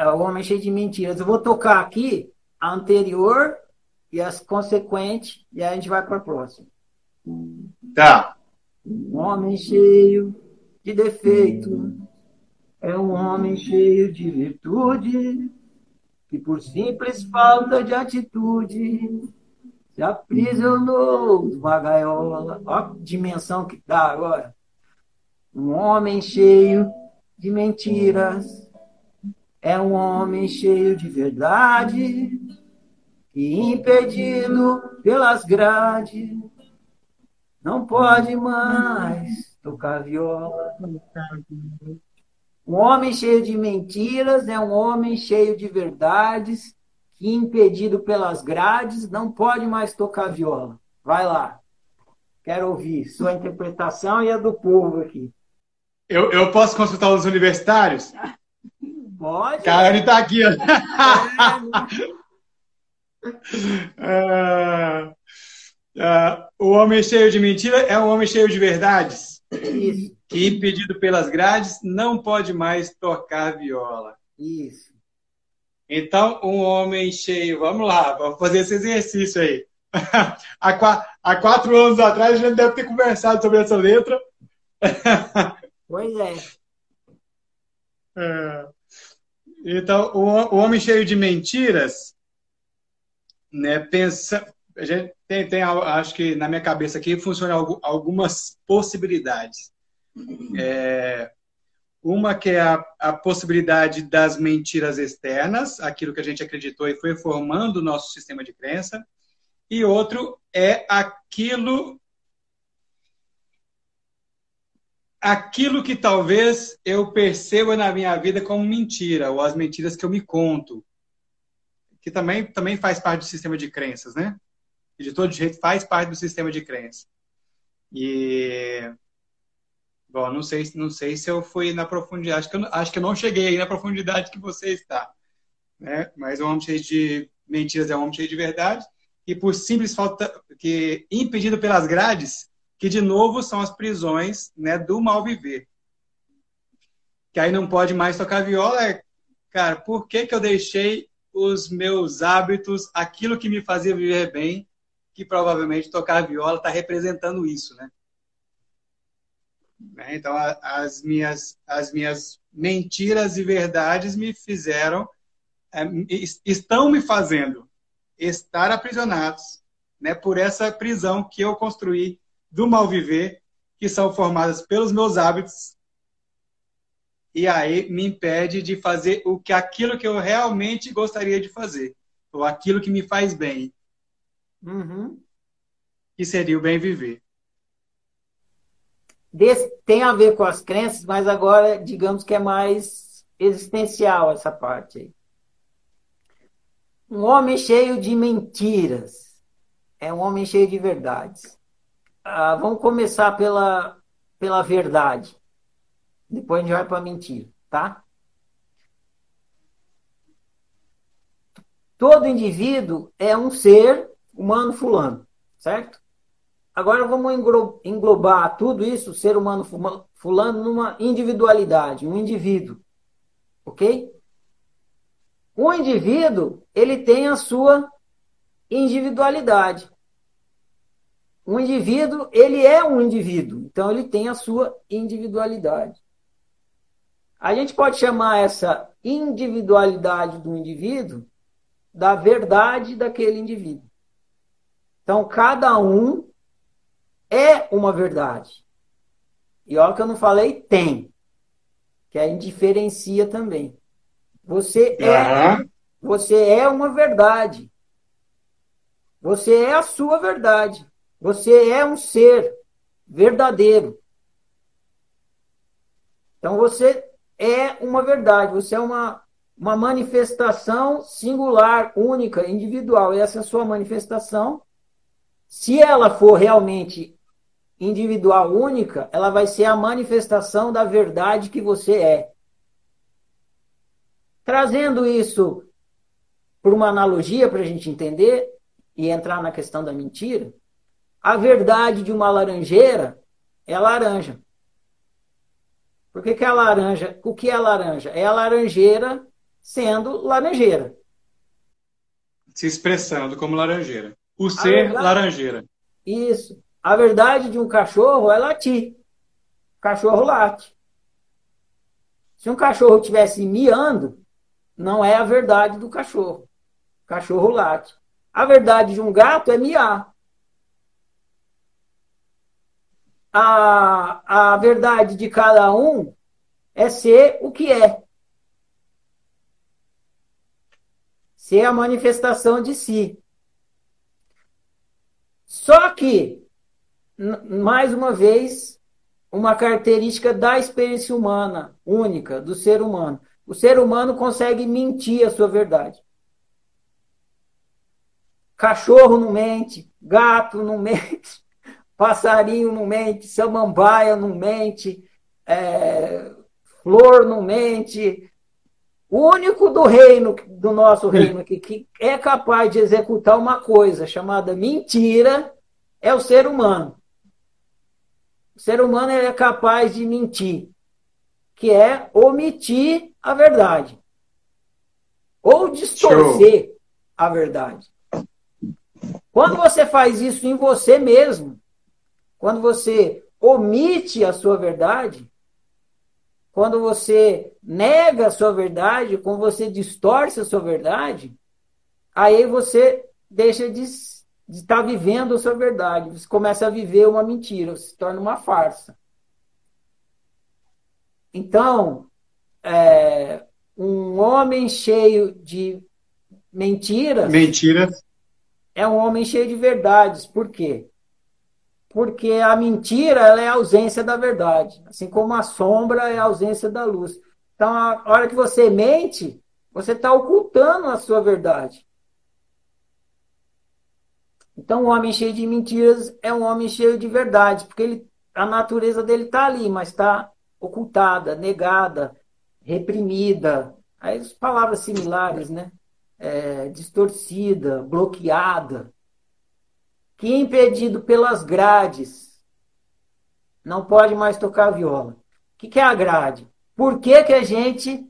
é o homem cheio de mentiras. Eu vou tocar aqui a anterior e as consequentes, e aí a gente vai para a próxima. Tá. Um homem cheio de defeito é um homem cheio de virtude, que por simples falta de atitude se aprisionou numa gaiola. Olha a dimensão que dá agora. Um homem cheio de mentiras é um homem cheio de verdade que, impedido pelas grades, não pode mais tocar viola. Um homem cheio de mentiras é um homem cheio de verdades que, impedido pelas grades, não pode mais tocar viola. Vai lá. Quero ouvir sua interpretação e a do povo aqui. Eu, eu posso consultar os universitários? Pode. Cara, ele tá aqui, ó. É, é, o homem cheio de mentira é um homem cheio de verdades. Isso. Que, impedido pelas grades, não pode mais tocar viola. Isso. Então, um homem cheio. Vamos lá, vamos fazer esse exercício aí. há, quatro, há quatro anos atrás, a gente deve ter conversado sobre essa letra. Pois é. é. Então, o, o homem cheio de mentiras, né, pensa, a gente tem, tem, acho que na minha cabeça aqui funcionam algumas possibilidades. É, uma que é a, a, possibilidade das mentiras externas, aquilo que a gente acreditou e foi formando o nosso sistema de crença, e outro é aquilo aquilo que talvez eu perceba na minha vida como mentira, ou as mentiras que eu me conto, que também, também faz parte do sistema de crenças, né? E de todo jeito faz parte do sistema de crenças. E. Bom, não sei, não sei se eu fui na profundidade, acho que eu, acho que eu não cheguei aí na profundidade que você está. Né? Mas o homem cheio de mentiras é um homem cheio de verdade, e por simples falta, que impedido pelas grades, que de novo são as prisões né, do mal viver. Que aí não pode mais tocar viola, é, cara, por que, que eu deixei os meus hábitos, aquilo que me fazia viver bem, que provavelmente tocar viola está representando isso, né? né? Então, as minhas, as minhas mentiras e verdades me fizeram, é, estão me fazendo estar aprisionados né, por essa prisão que eu construí do mal viver, que são formadas pelos meus hábitos, e aí me impede de fazer o que aquilo que eu realmente gostaria de fazer, ou aquilo que me faz bem, uhum. que seria o bem viver. Desse, tem a ver com as crenças, mas agora digamos que é mais existencial essa parte aí. Um homem cheio de mentiras é um homem cheio de verdades. Ah, vamos começar pela, pela verdade. Depois a gente vai para mentira, tá? Todo indivíduo é um ser humano fulano, certo? Agora vamos englobar tudo isso, ser humano fulano, numa individualidade, um indivíduo, ok? O indivíduo, ele tem a sua individualidade um indivíduo, ele é um indivíduo, então ele tem a sua individualidade. A gente pode chamar essa individualidade do indivíduo da verdade daquele indivíduo. Então, cada um é uma verdade. E olha que eu não falei tem, que a gente diferencia também. Você é, você é uma verdade. Você é a sua verdade. Você é um ser verdadeiro. Então você é uma verdade, você é uma, uma manifestação singular, única, individual. Essa é a sua manifestação. Se ela for realmente individual, única, ela vai ser a manifestação da verdade que você é. Trazendo isso por uma analogia para a gente entender e entrar na questão da mentira, a verdade de uma laranjeira é a laranja. Por que, que é a laranja? O que é a laranja? É a laranjeira sendo laranjeira. Se expressando como laranjeira. O ser verdade, laranjeira. Isso. A verdade de um cachorro é latir. O cachorro late. Se um cachorro estivesse miando, não é a verdade do cachorro. O cachorro late. A verdade de um gato é miar. A, a verdade de cada um é ser o que é. Ser a manifestação de si. Só que, mais uma vez, uma característica da experiência humana, única, do ser humano. O ser humano consegue mentir a sua verdade. Cachorro não mente, gato não mente, passarinho não mente, samambaia não mente, é, flor não mente. O único do reino, do nosso reino aqui, que é capaz de executar uma coisa chamada mentira é o ser humano. O ser humano é capaz de mentir, que é omitir a verdade. Ou distorcer Show. a verdade. Quando você faz isso em você mesmo, quando você omite a sua verdade, quando você nega a sua verdade, quando você distorce a sua verdade, aí você deixa de estar vivendo a sua verdade. Você começa a viver uma mentira, se torna uma farsa. Então, é, um homem cheio de mentiras. Mentiras. É um homem cheio de verdades. Por quê? Porque a mentira ela é a ausência da verdade. Assim como a sombra é a ausência da luz. Então, a hora que você mente, você está ocultando a sua verdade. Então, o homem cheio de mentiras é um homem cheio de verdades, porque ele, a natureza dele está ali, mas está ocultada, negada, reprimida. Aí, palavras similares, né? É, distorcida, bloqueada, que impedido pelas grades, não pode mais tocar viola. O que, que é a grade? Por que, que a gente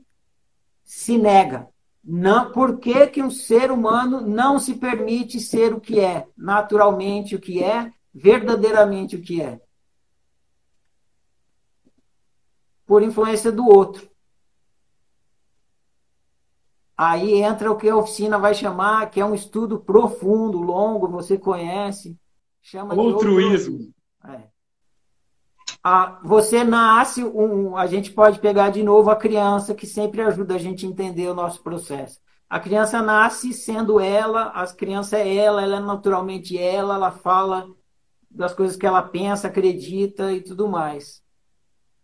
se nega? Não, por que, que um ser humano não se permite ser o que é, naturalmente o que é, verdadeiramente o que é? Por influência do outro. Aí entra o que a oficina vai chamar, que é um estudo profundo, longo, você conhece. Chama Altruísmo. De outro... é a, você nasce, um, a gente pode pegar de novo a criança, que sempre ajuda a gente a entender o nosso processo. A criança nasce sendo ela, a criança é ela, ela é naturalmente ela, ela fala das coisas que ela pensa, acredita e tudo mais.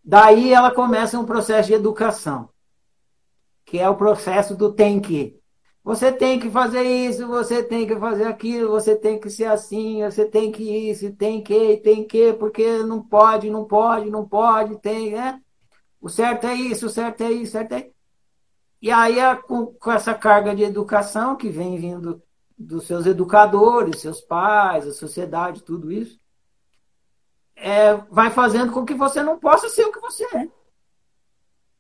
Daí ela começa um processo de educação, que é o processo do tem que. Você tem que fazer isso, você tem que fazer aquilo, você tem que ser assim, você tem que isso, tem que, tem que, porque não pode, não pode, não pode, tem, né? O certo é isso, o certo é isso, o certo é. E aí, com, com essa carga de educação que vem vindo dos seus educadores, seus pais, a sociedade, tudo isso, é, vai fazendo com que você não possa ser o que você é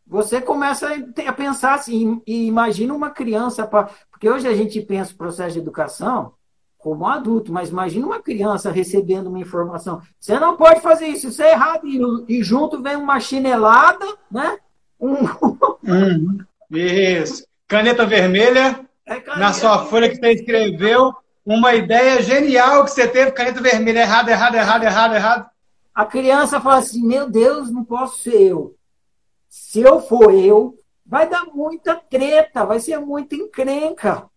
você começa a pensar assim, e imagina uma criança, porque hoje a gente pensa o processo de educação como adulto, mas imagina uma criança recebendo uma informação, você não pode fazer isso, isso é errado, e, e junto vem uma chinelada, né? Um... Hum, isso. Caneta vermelha, é caneta. na sua folha que você escreveu, uma ideia genial que você teve, caneta vermelha, errado, errado, errado, errado, errado. A criança fala assim, meu Deus, não posso ser eu se eu for eu, vai dar muita treta, vai ser muita encrenca.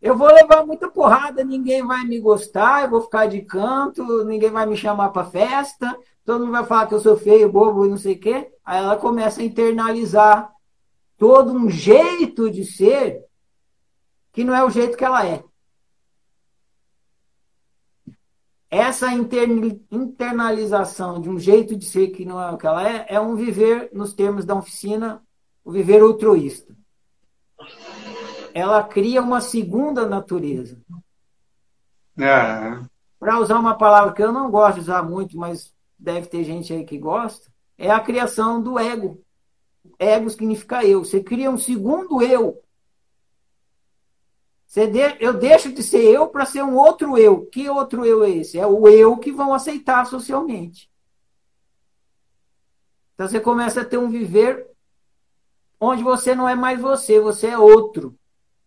Eu vou levar muita porrada, ninguém vai me gostar, eu vou ficar de canto, ninguém vai me chamar para festa, todo mundo vai falar que eu sou feio, bobo e não sei o quê. Aí ela começa a internalizar todo um jeito de ser que não é o jeito que ela é. Essa internalização de um jeito de ser que não é o que ela é, é um viver, nos termos da oficina, o viver altruísta. Ela cria uma segunda natureza. É. Para usar uma palavra que eu não gosto de usar muito, mas deve ter gente aí que gosta, é a criação do ego. Ego significa eu. Você cria um segundo eu Eu deixo de ser eu para ser um outro eu. Que outro eu é esse? É o eu que vão aceitar socialmente. Então você começa a ter um viver onde você não é mais você, você é outro.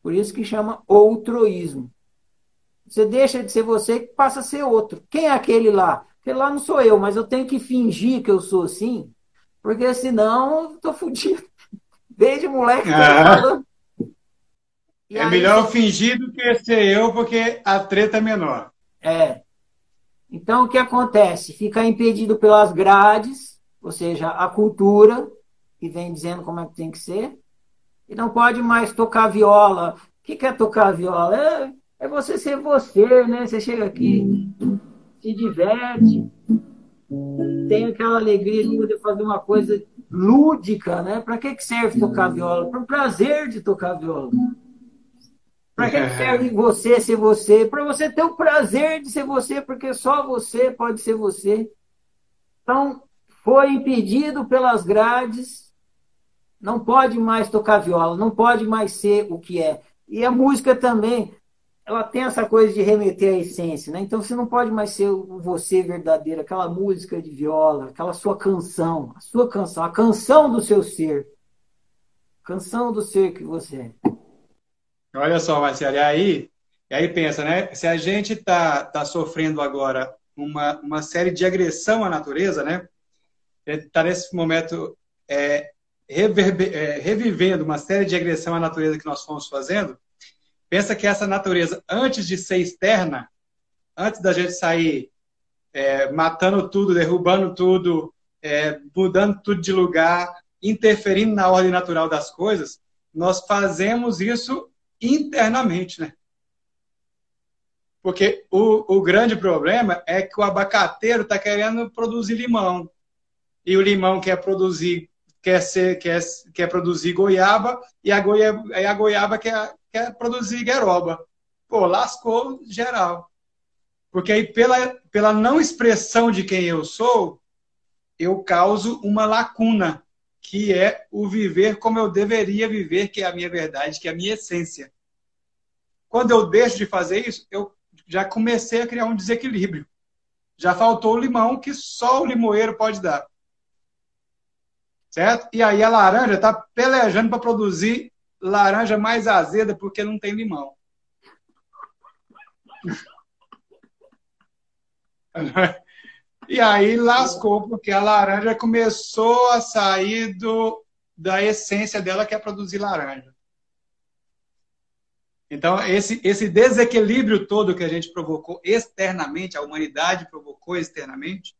Por isso que chama outroísmo. Você deixa de ser você e passa a ser outro. Quem é aquele lá? Aquele lá não sou eu, mas eu tenho que fingir que eu sou assim, porque senão eu tô fudido. Desde moleque tô ah. E é aí, melhor você... fingir do que ser eu, porque a treta é menor. É. Então o que acontece? Fica impedido pelas grades, ou seja, a cultura, que vem dizendo como é que tem que ser, e não pode mais tocar viola. O que é tocar viola? É, é você ser você, né? Você chega aqui, se diverte, tem aquela alegria de poder fazer uma coisa lúdica, né? Para que, que serve tocar viola? Para o prazer de tocar viola. Para que, serve você ser você? Para você ter o prazer de ser você, porque só você pode ser você. Então, foi impedido pelas grades não pode mais tocar viola, não pode mais ser o que é. E a música também, ela tem essa coisa de remeter à essência, né? Então você não pode mais ser o você verdadeiro, aquela música de viola, aquela sua canção, a sua canção, a canção do seu ser. Canção do ser que você é. Olha só, Marcelo, e aí, e aí pensa, né? Se a gente tá, tá sofrendo agora uma, uma série de agressão à natureza, né? Está nesse momento é, é, revivendo uma série de agressão à natureza que nós fomos fazendo, pensa que essa natureza, antes de ser externa, antes da gente sair é, matando tudo, derrubando tudo, é, mudando tudo de lugar, interferindo na ordem natural das coisas, nós fazemos isso internamente, né? Porque o, o grande problema é que o abacateiro está querendo produzir limão. E o limão quer produzir quer, ser, quer, quer produzir goiaba e a goiaba, a goiaba quer, quer produzir gueroba. Pô, lascou geral. Porque aí, pela, pela não expressão de quem eu sou, eu causo uma lacuna, que é o viver como eu deveria viver, que é a minha verdade, que é a minha essência. Quando eu deixo de fazer isso, eu já comecei a criar um desequilíbrio. Já faltou o limão que só o limoeiro pode dar certo? E aí a laranja está pelejando para produzir laranja mais azeda porque não tem limão. E aí lascou, porque a laranja começou a sair do, da essência dela, que é produzir laranja. Então, esse, esse desequilíbrio todo que a gente provocou externamente, a humanidade provocou externamente,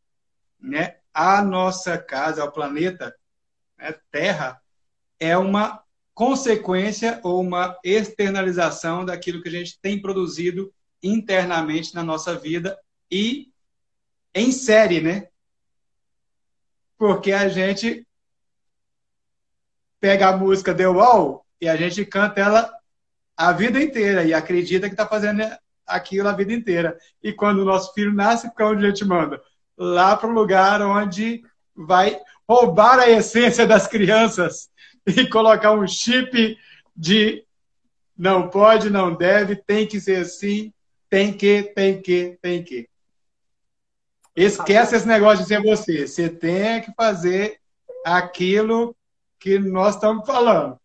né, a nossa casa, ao planeta, né, terra, é uma consequência ou uma externalização daquilo que a gente tem produzido internamente na nossa vida e em série, né? Porque a gente pega a música The Wall e a gente canta ela a vida inteira e acredita que está fazendo aquilo a vida inteira. E quando o nosso filho nasce, para onde a gente manda? Lá para o lugar onde vai roubar a essência das crianças e colocar um chip de não pode, não deve, tem que ser assim, tem que, tem que, tem que. Esquece esse negócio de ser você. Você tem que fazer aquilo que nós estamos falando.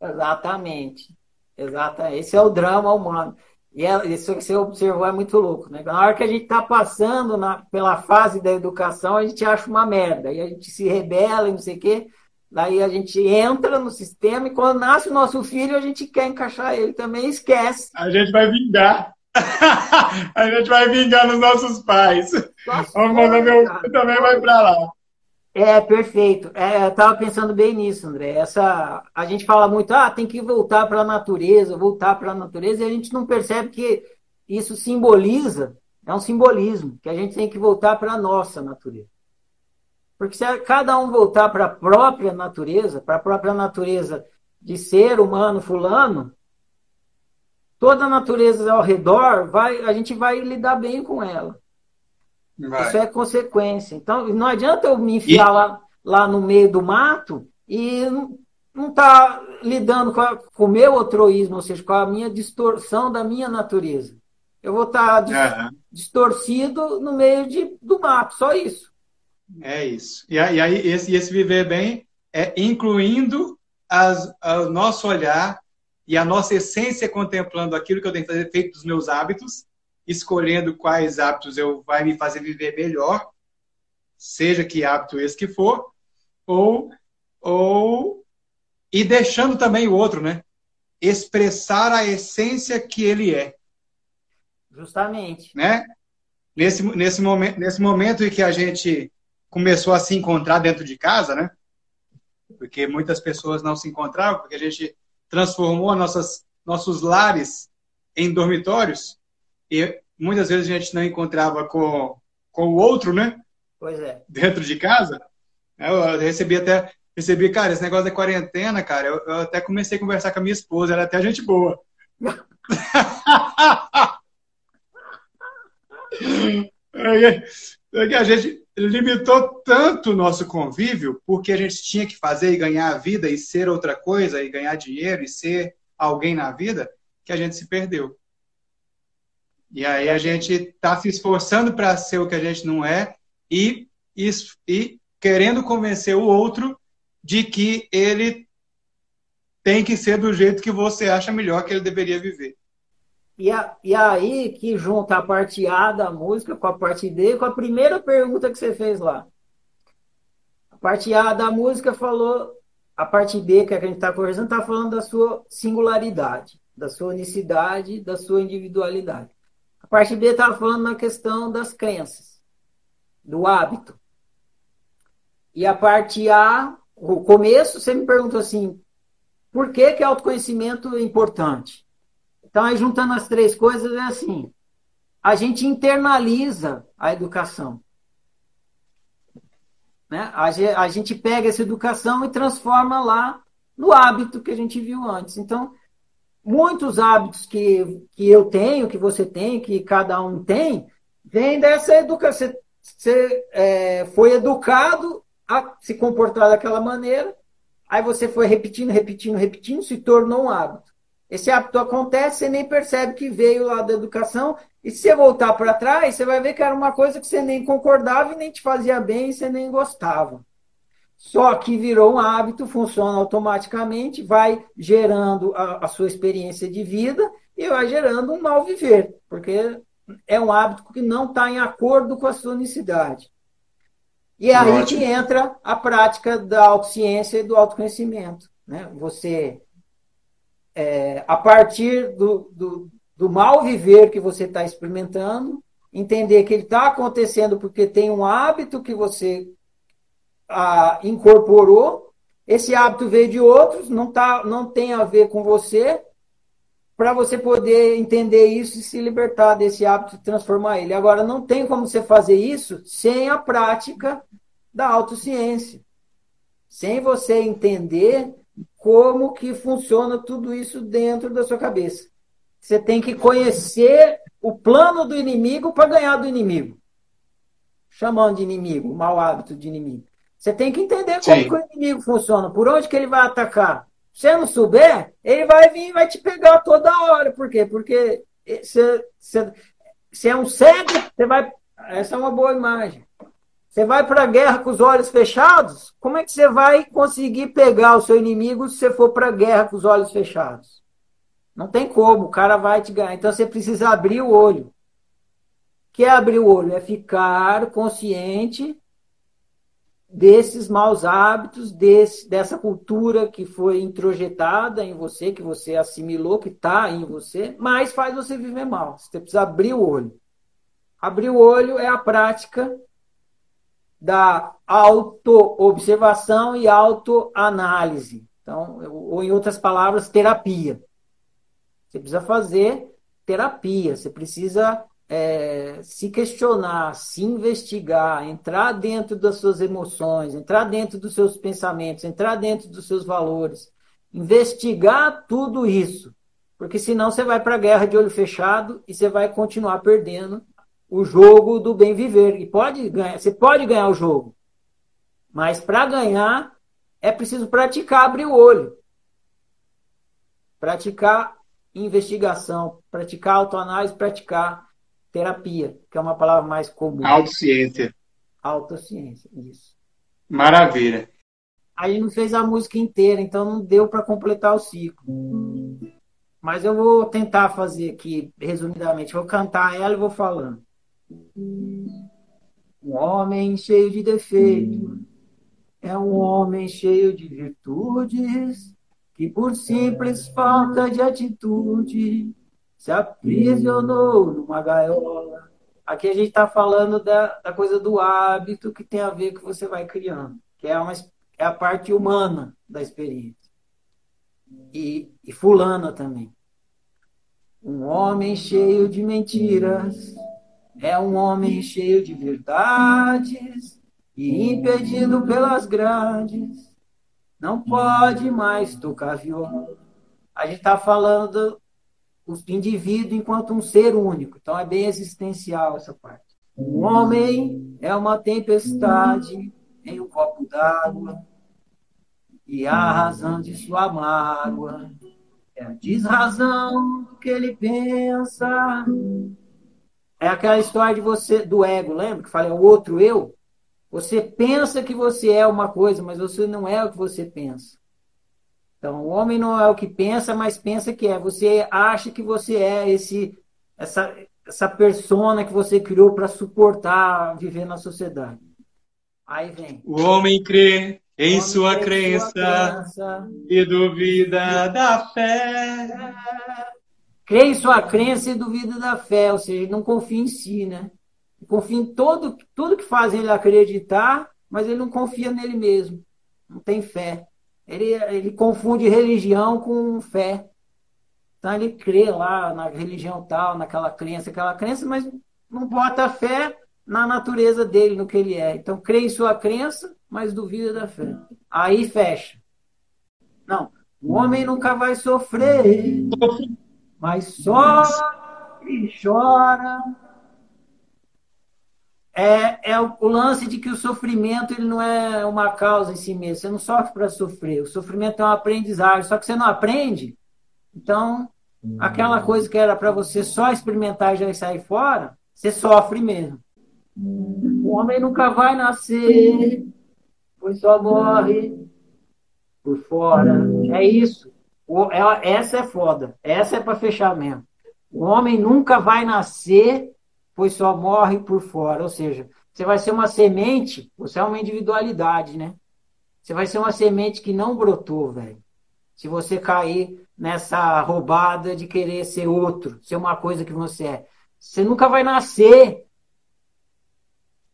Exatamente. Exatamente. Esse é o drama humano. E é, isso que você observou é muito louco, né? Na hora que a gente está passando na, pela fase da educação, a gente acha uma merda. E a gente se rebela e não sei o quê. Daí a gente entra no sistema e quando nasce o nosso filho, a gente quer encaixar ele também esquece. A gente vai vingar. a gente vai vingar nos nossos pais. Nossa, Vamos mandar meu filho também vai para lá. É, perfeito. É, eu estava pensando bem nisso, André. Essa, a gente fala muito, ah, tem que voltar para a natureza, voltar para a natureza, e a gente não percebe que isso simboliza, é um simbolismo, que a gente tem que voltar para a nossa natureza. Porque se cada um voltar para a própria natureza, para a própria natureza de ser humano fulano, toda a natureza ao redor, vai, a gente vai lidar bem com ela. Vai. Isso é consequência. Então, não adianta eu me enfiar e... lá, lá no meio do mato e não está lidando com, a, com o meu outroísmo, ou seja, com a minha distorção da minha natureza. Eu vou estar tá uhum. distorcido no meio de, do mato, só isso. É isso. E aí, esse, esse viver bem é incluindo as, o nosso olhar e a nossa essência contemplando aquilo que eu tenho que fazer feito dos meus hábitos, escolhendo quais hábitos eu vai me fazer viver melhor, seja que hábito esse que for, ou ou e deixando também o outro, né? Expressar a essência que ele é. Justamente. Né? Nesse, nesse, momento, nesse momento em que a gente começou a se encontrar dentro de casa, né? Porque muitas pessoas não se encontravam, porque a gente transformou nossas, nossos lares em dormitórios e muitas vezes a gente não encontrava com, com o outro, né? Pois é. Dentro de casa. Eu recebi até Recebi, cara, esse negócio da quarentena, cara, eu, eu até comecei a conversar com a minha esposa, ela é até gente boa. é que a gente limitou tanto o nosso convívio porque a gente tinha que fazer e ganhar a vida e ser outra coisa e ganhar dinheiro e ser alguém na vida que a gente se perdeu. E aí a gente está se esforçando para ser o que a gente não é e, e, e querendo convencer o outro de que ele tem que ser do jeito que você acha melhor que ele deveria viver. E, a, e aí que junta a parte A da música com a parte D, com a primeira pergunta que você fez lá. A parte A da música falou, a parte B que a gente está conversando está falando da sua singularidade, da sua unicidade, da sua individualidade. A parte B estava falando na questão das crenças, do hábito. E a parte A o começo, você me perguntou assim, por que, que autoconhecimento é importante? Então, aí juntando as três coisas, é assim, a gente internaliza a educação. Né? A, gente pega essa educação e transforma lá no hábito que a gente viu antes. Então, muitos hábitos que, que eu tenho, que você tem, que cada um tem, vem dessa educação. Você, é, foi educado a se comportar daquela maneira. Aí você foi repetindo, repetindo, repetindo, se tornou um hábito. Esse hábito acontece, você nem percebe que veio lá da educação. E se você voltar para trás, você vai ver que era uma coisa que você nem concordava e nem te fazia bem e você nem gostava. Só que virou um hábito, funciona automaticamente, vai gerando a, a sua experiência de vida e vai gerando um mal viver, porque é um hábito que não está em acordo com a sua unicidade. E é aí Ótimo. que entra a prática da autociência e do autoconhecimento. Né? Você, é, a partir do, do, do mal viver que você está experimentando, entender que ele está acontecendo porque tem um hábito que você ah, incorporou, esse hábito veio de outros, não, tá, não tem a ver com você, para você poder entender isso e se libertar desse hábito e transformar ele. Agora, não tem como você fazer isso sem a prática da autociência, sem você entender como que funciona tudo isso dentro da sua cabeça. Você tem que conhecer o plano do inimigo para ganhar do inimigo. Chamando de inimigo, mau hábito de inimigo. Você tem que entender como que o inimigo funciona, por onde que ele vai atacar. Se você não souber, ele vai vir e vai te pegar toda hora. Por quê? Porque você, você, você é um cego, você vai. Essa é uma boa imagem. Você vai para a guerra com os olhos fechados? Como é que você vai conseguir pegar o seu inimigo se você for para a guerra com os olhos fechados? Não tem como, o cara vai te ganhar. Então você precisa abrir o olho. O que é abrir o olho? É ficar consciente desses maus hábitos, desse, dessa cultura que foi introjetada em você, que você assimilou, que está em você, mas faz você viver mal. Você precisa abrir o olho. Abrir o olho é a prática da autoobservação e autoanálise. Então, ou em outras palavras, terapia. Você precisa fazer terapia, você precisa é, se questionar, se investigar, entrar dentro das suas emoções, entrar dentro dos seus pensamentos, entrar dentro dos seus valores, investigar tudo isso. Porque senão você vai para a guerra de olho fechado e você vai continuar perdendo o jogo do bem viver. E pode ganhar, você pode ganhar o jogo. Mas para ganhar, é preciso praticar abrir o olho. Praticar investigação, praticar autoanálise, praticar terapia, que é uma palavra mais comum. Autociência. Autociência, isso. Maravilha. Aí não fez a música inteira, então não deu para completar o ciclo. Mas eu vou tentar fazer aqui, resumidamente. Vou cantar ela e vou falando. Um homem cheio de defeitos é um homem cheio de virtudes que, por simples falta de atitude, se aprisionou numa gaiola. Aqui a gente está falando da, da coisa do hábito que tem a ver com que você vai criando, que é, uma, é a parte humana da experiência. E, e fulana também. Um homem cheio de mentiras é um homem cheio de verdades e impedido pelas grades. Não pode mais tocar viola. A gente está falando do indivíduo enquanto um ser único. Então é bem existencial essa parte. O homem é uma tempestade em um copo d'água e a razão de sua mágoa é a desrazão do que ele pensa. É aquela história de você, do ego, lembra? Que fala, é o outro eu. Você pensa que você é uma coisa, mas você não é o que você pensa. Então, o homem não é o que pensa, mas pensa que é. Você acha que você é esse, essa, essa persona que você criou para suportar viver na sociedade. Aí vem. O homem crê em sua crença, crença, e duvida da fé. Crê em sua crença e duvida da fé, ou seja, não confia em si, né? Confia em todo, tudo que faz ele acreditar, mas ele não confia nele mesmo. Não tem fé. Ele, ele confunde religião com fé. Então ele crê lá na religião tal, naquela crença, aquela crença, mas não bota fé na natureza dele, no que ele é. Então crê em sua crença, mas duvida da fé. Aí fecha. Não, o homem nunca vai sofrer, mas sofre e chora. É, é o, o, lance de que o sofrimento ele não é uma causa em si mesmo. Você não sofre para sofrer. O sofrimento é um aprendizagem. Só que você não aprende. Então, aquela coisa que era para você só experimentar e já sair fora, você sofre mesmo. O homem nunca vai nascer pois só morre por fora. É isso. É, essa é foda. Essa é para fechar mesmo. O homem nunca vai nascer, pois só morre por fora. Ou seja, você vai ser uma semente, você é uma individualidade, né? Você vai ser uma semente que não brotou, velho. Se você cair nessa roubada de querer ser outro, ser uma coisa que você é. Você nunca vai nascer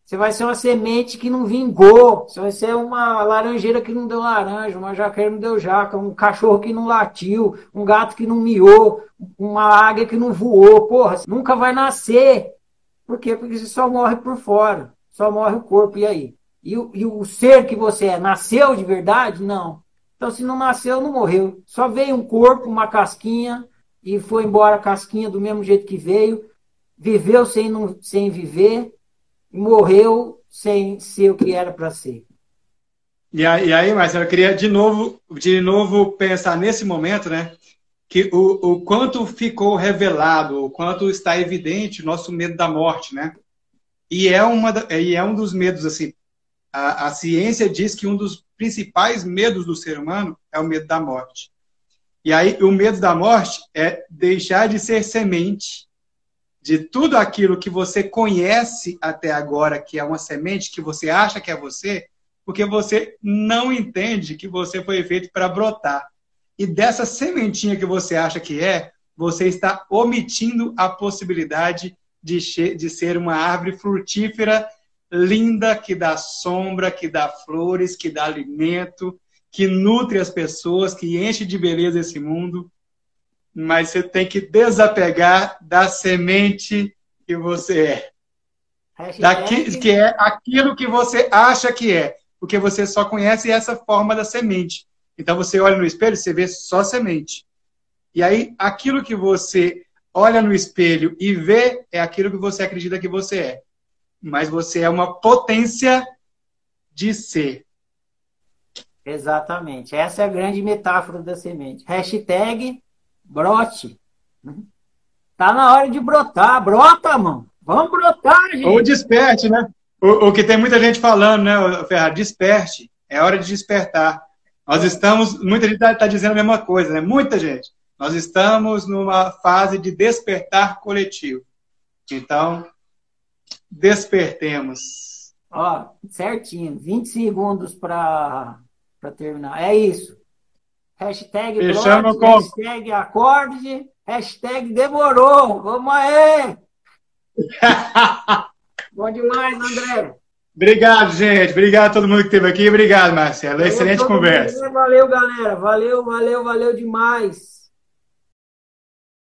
você vai ser uma semente que não vingou. Você vai ser uma laranjeira que não deu laranja, uma jaqueira que não deu jaca, um cachorro que não latiu, um gato que não miou, uma águia que não voou. Porra, nunca vai nascer. Por quê? Porque você só morre por fora. Só morre o corpo. E aí? E o, e o ser que você é, nasceu de verdade? Não. Então, se não nasceu, não morreu. Só veio um corpo, uma casquinha, e foi embora a casquinha do mesmo jeito que veio. Viveu sem, não, sem viver morreu sem ser o que era para ser. E aí, aí, Marcelo, eu queria de novo, de novo pensar nesse momento, né? Que o, o quanto ficou revelado, o quanto está evidente o nosso medo da morte, né? E é, uma, e é um dos medos, assim, a, a ciência diz que um dos principais medos do ser humano é o medo da morte. E aí, o medo da morte é deixar de ser semente de tudo aquilo que você conhece até agora, que é uma semente que você acha que é você, porque você não entende que você foi feito para brotar. E dessa sementinha que você acha que é, você está omitindo a possibilidade de, de ser uma árvore frutífera linda, que dá sombra, que dá flores, que dá alimento, que nutre as pessoas, que enche de beleza esse mundo mas você tem que desapegar da semente que você é. Daqui, que é aquilo que você acha que é, porque você só conhece essa forma da semente. Então você olha no espelho, você vê só semente. E aí aquilo que você olha no espelho e vê é aquilo que você acredita que você é. Mas você é uma potência de ser. Exatamente. Essa é a grande metáfora da semente. Hashtag brote. Tá na hora de brotar. Brota, mano. Vamos brotar, gente. Ou desperte, né? O, o que tem muita gente falando, né, Ferrari? Desperte. É hora de despertar. Nós estamos, muita gente está tá dizendo a mesma coisa, né? Muita gente. Nós estamos numa fase de despertar coletivo. Então, despertemos. Ó, certinho. 20 segundos para terminar. É isso. Hashtag Fechamos com... hashtag acorde, hashtag demorou. Vamos aí! Bom demais, André. Obrigado, gente. Obrigado a todo mundo que esteve aqui. Obrigado, Marcelo. Excelente conversa. Valeu, galera. Valeu, valeu, valeu demais.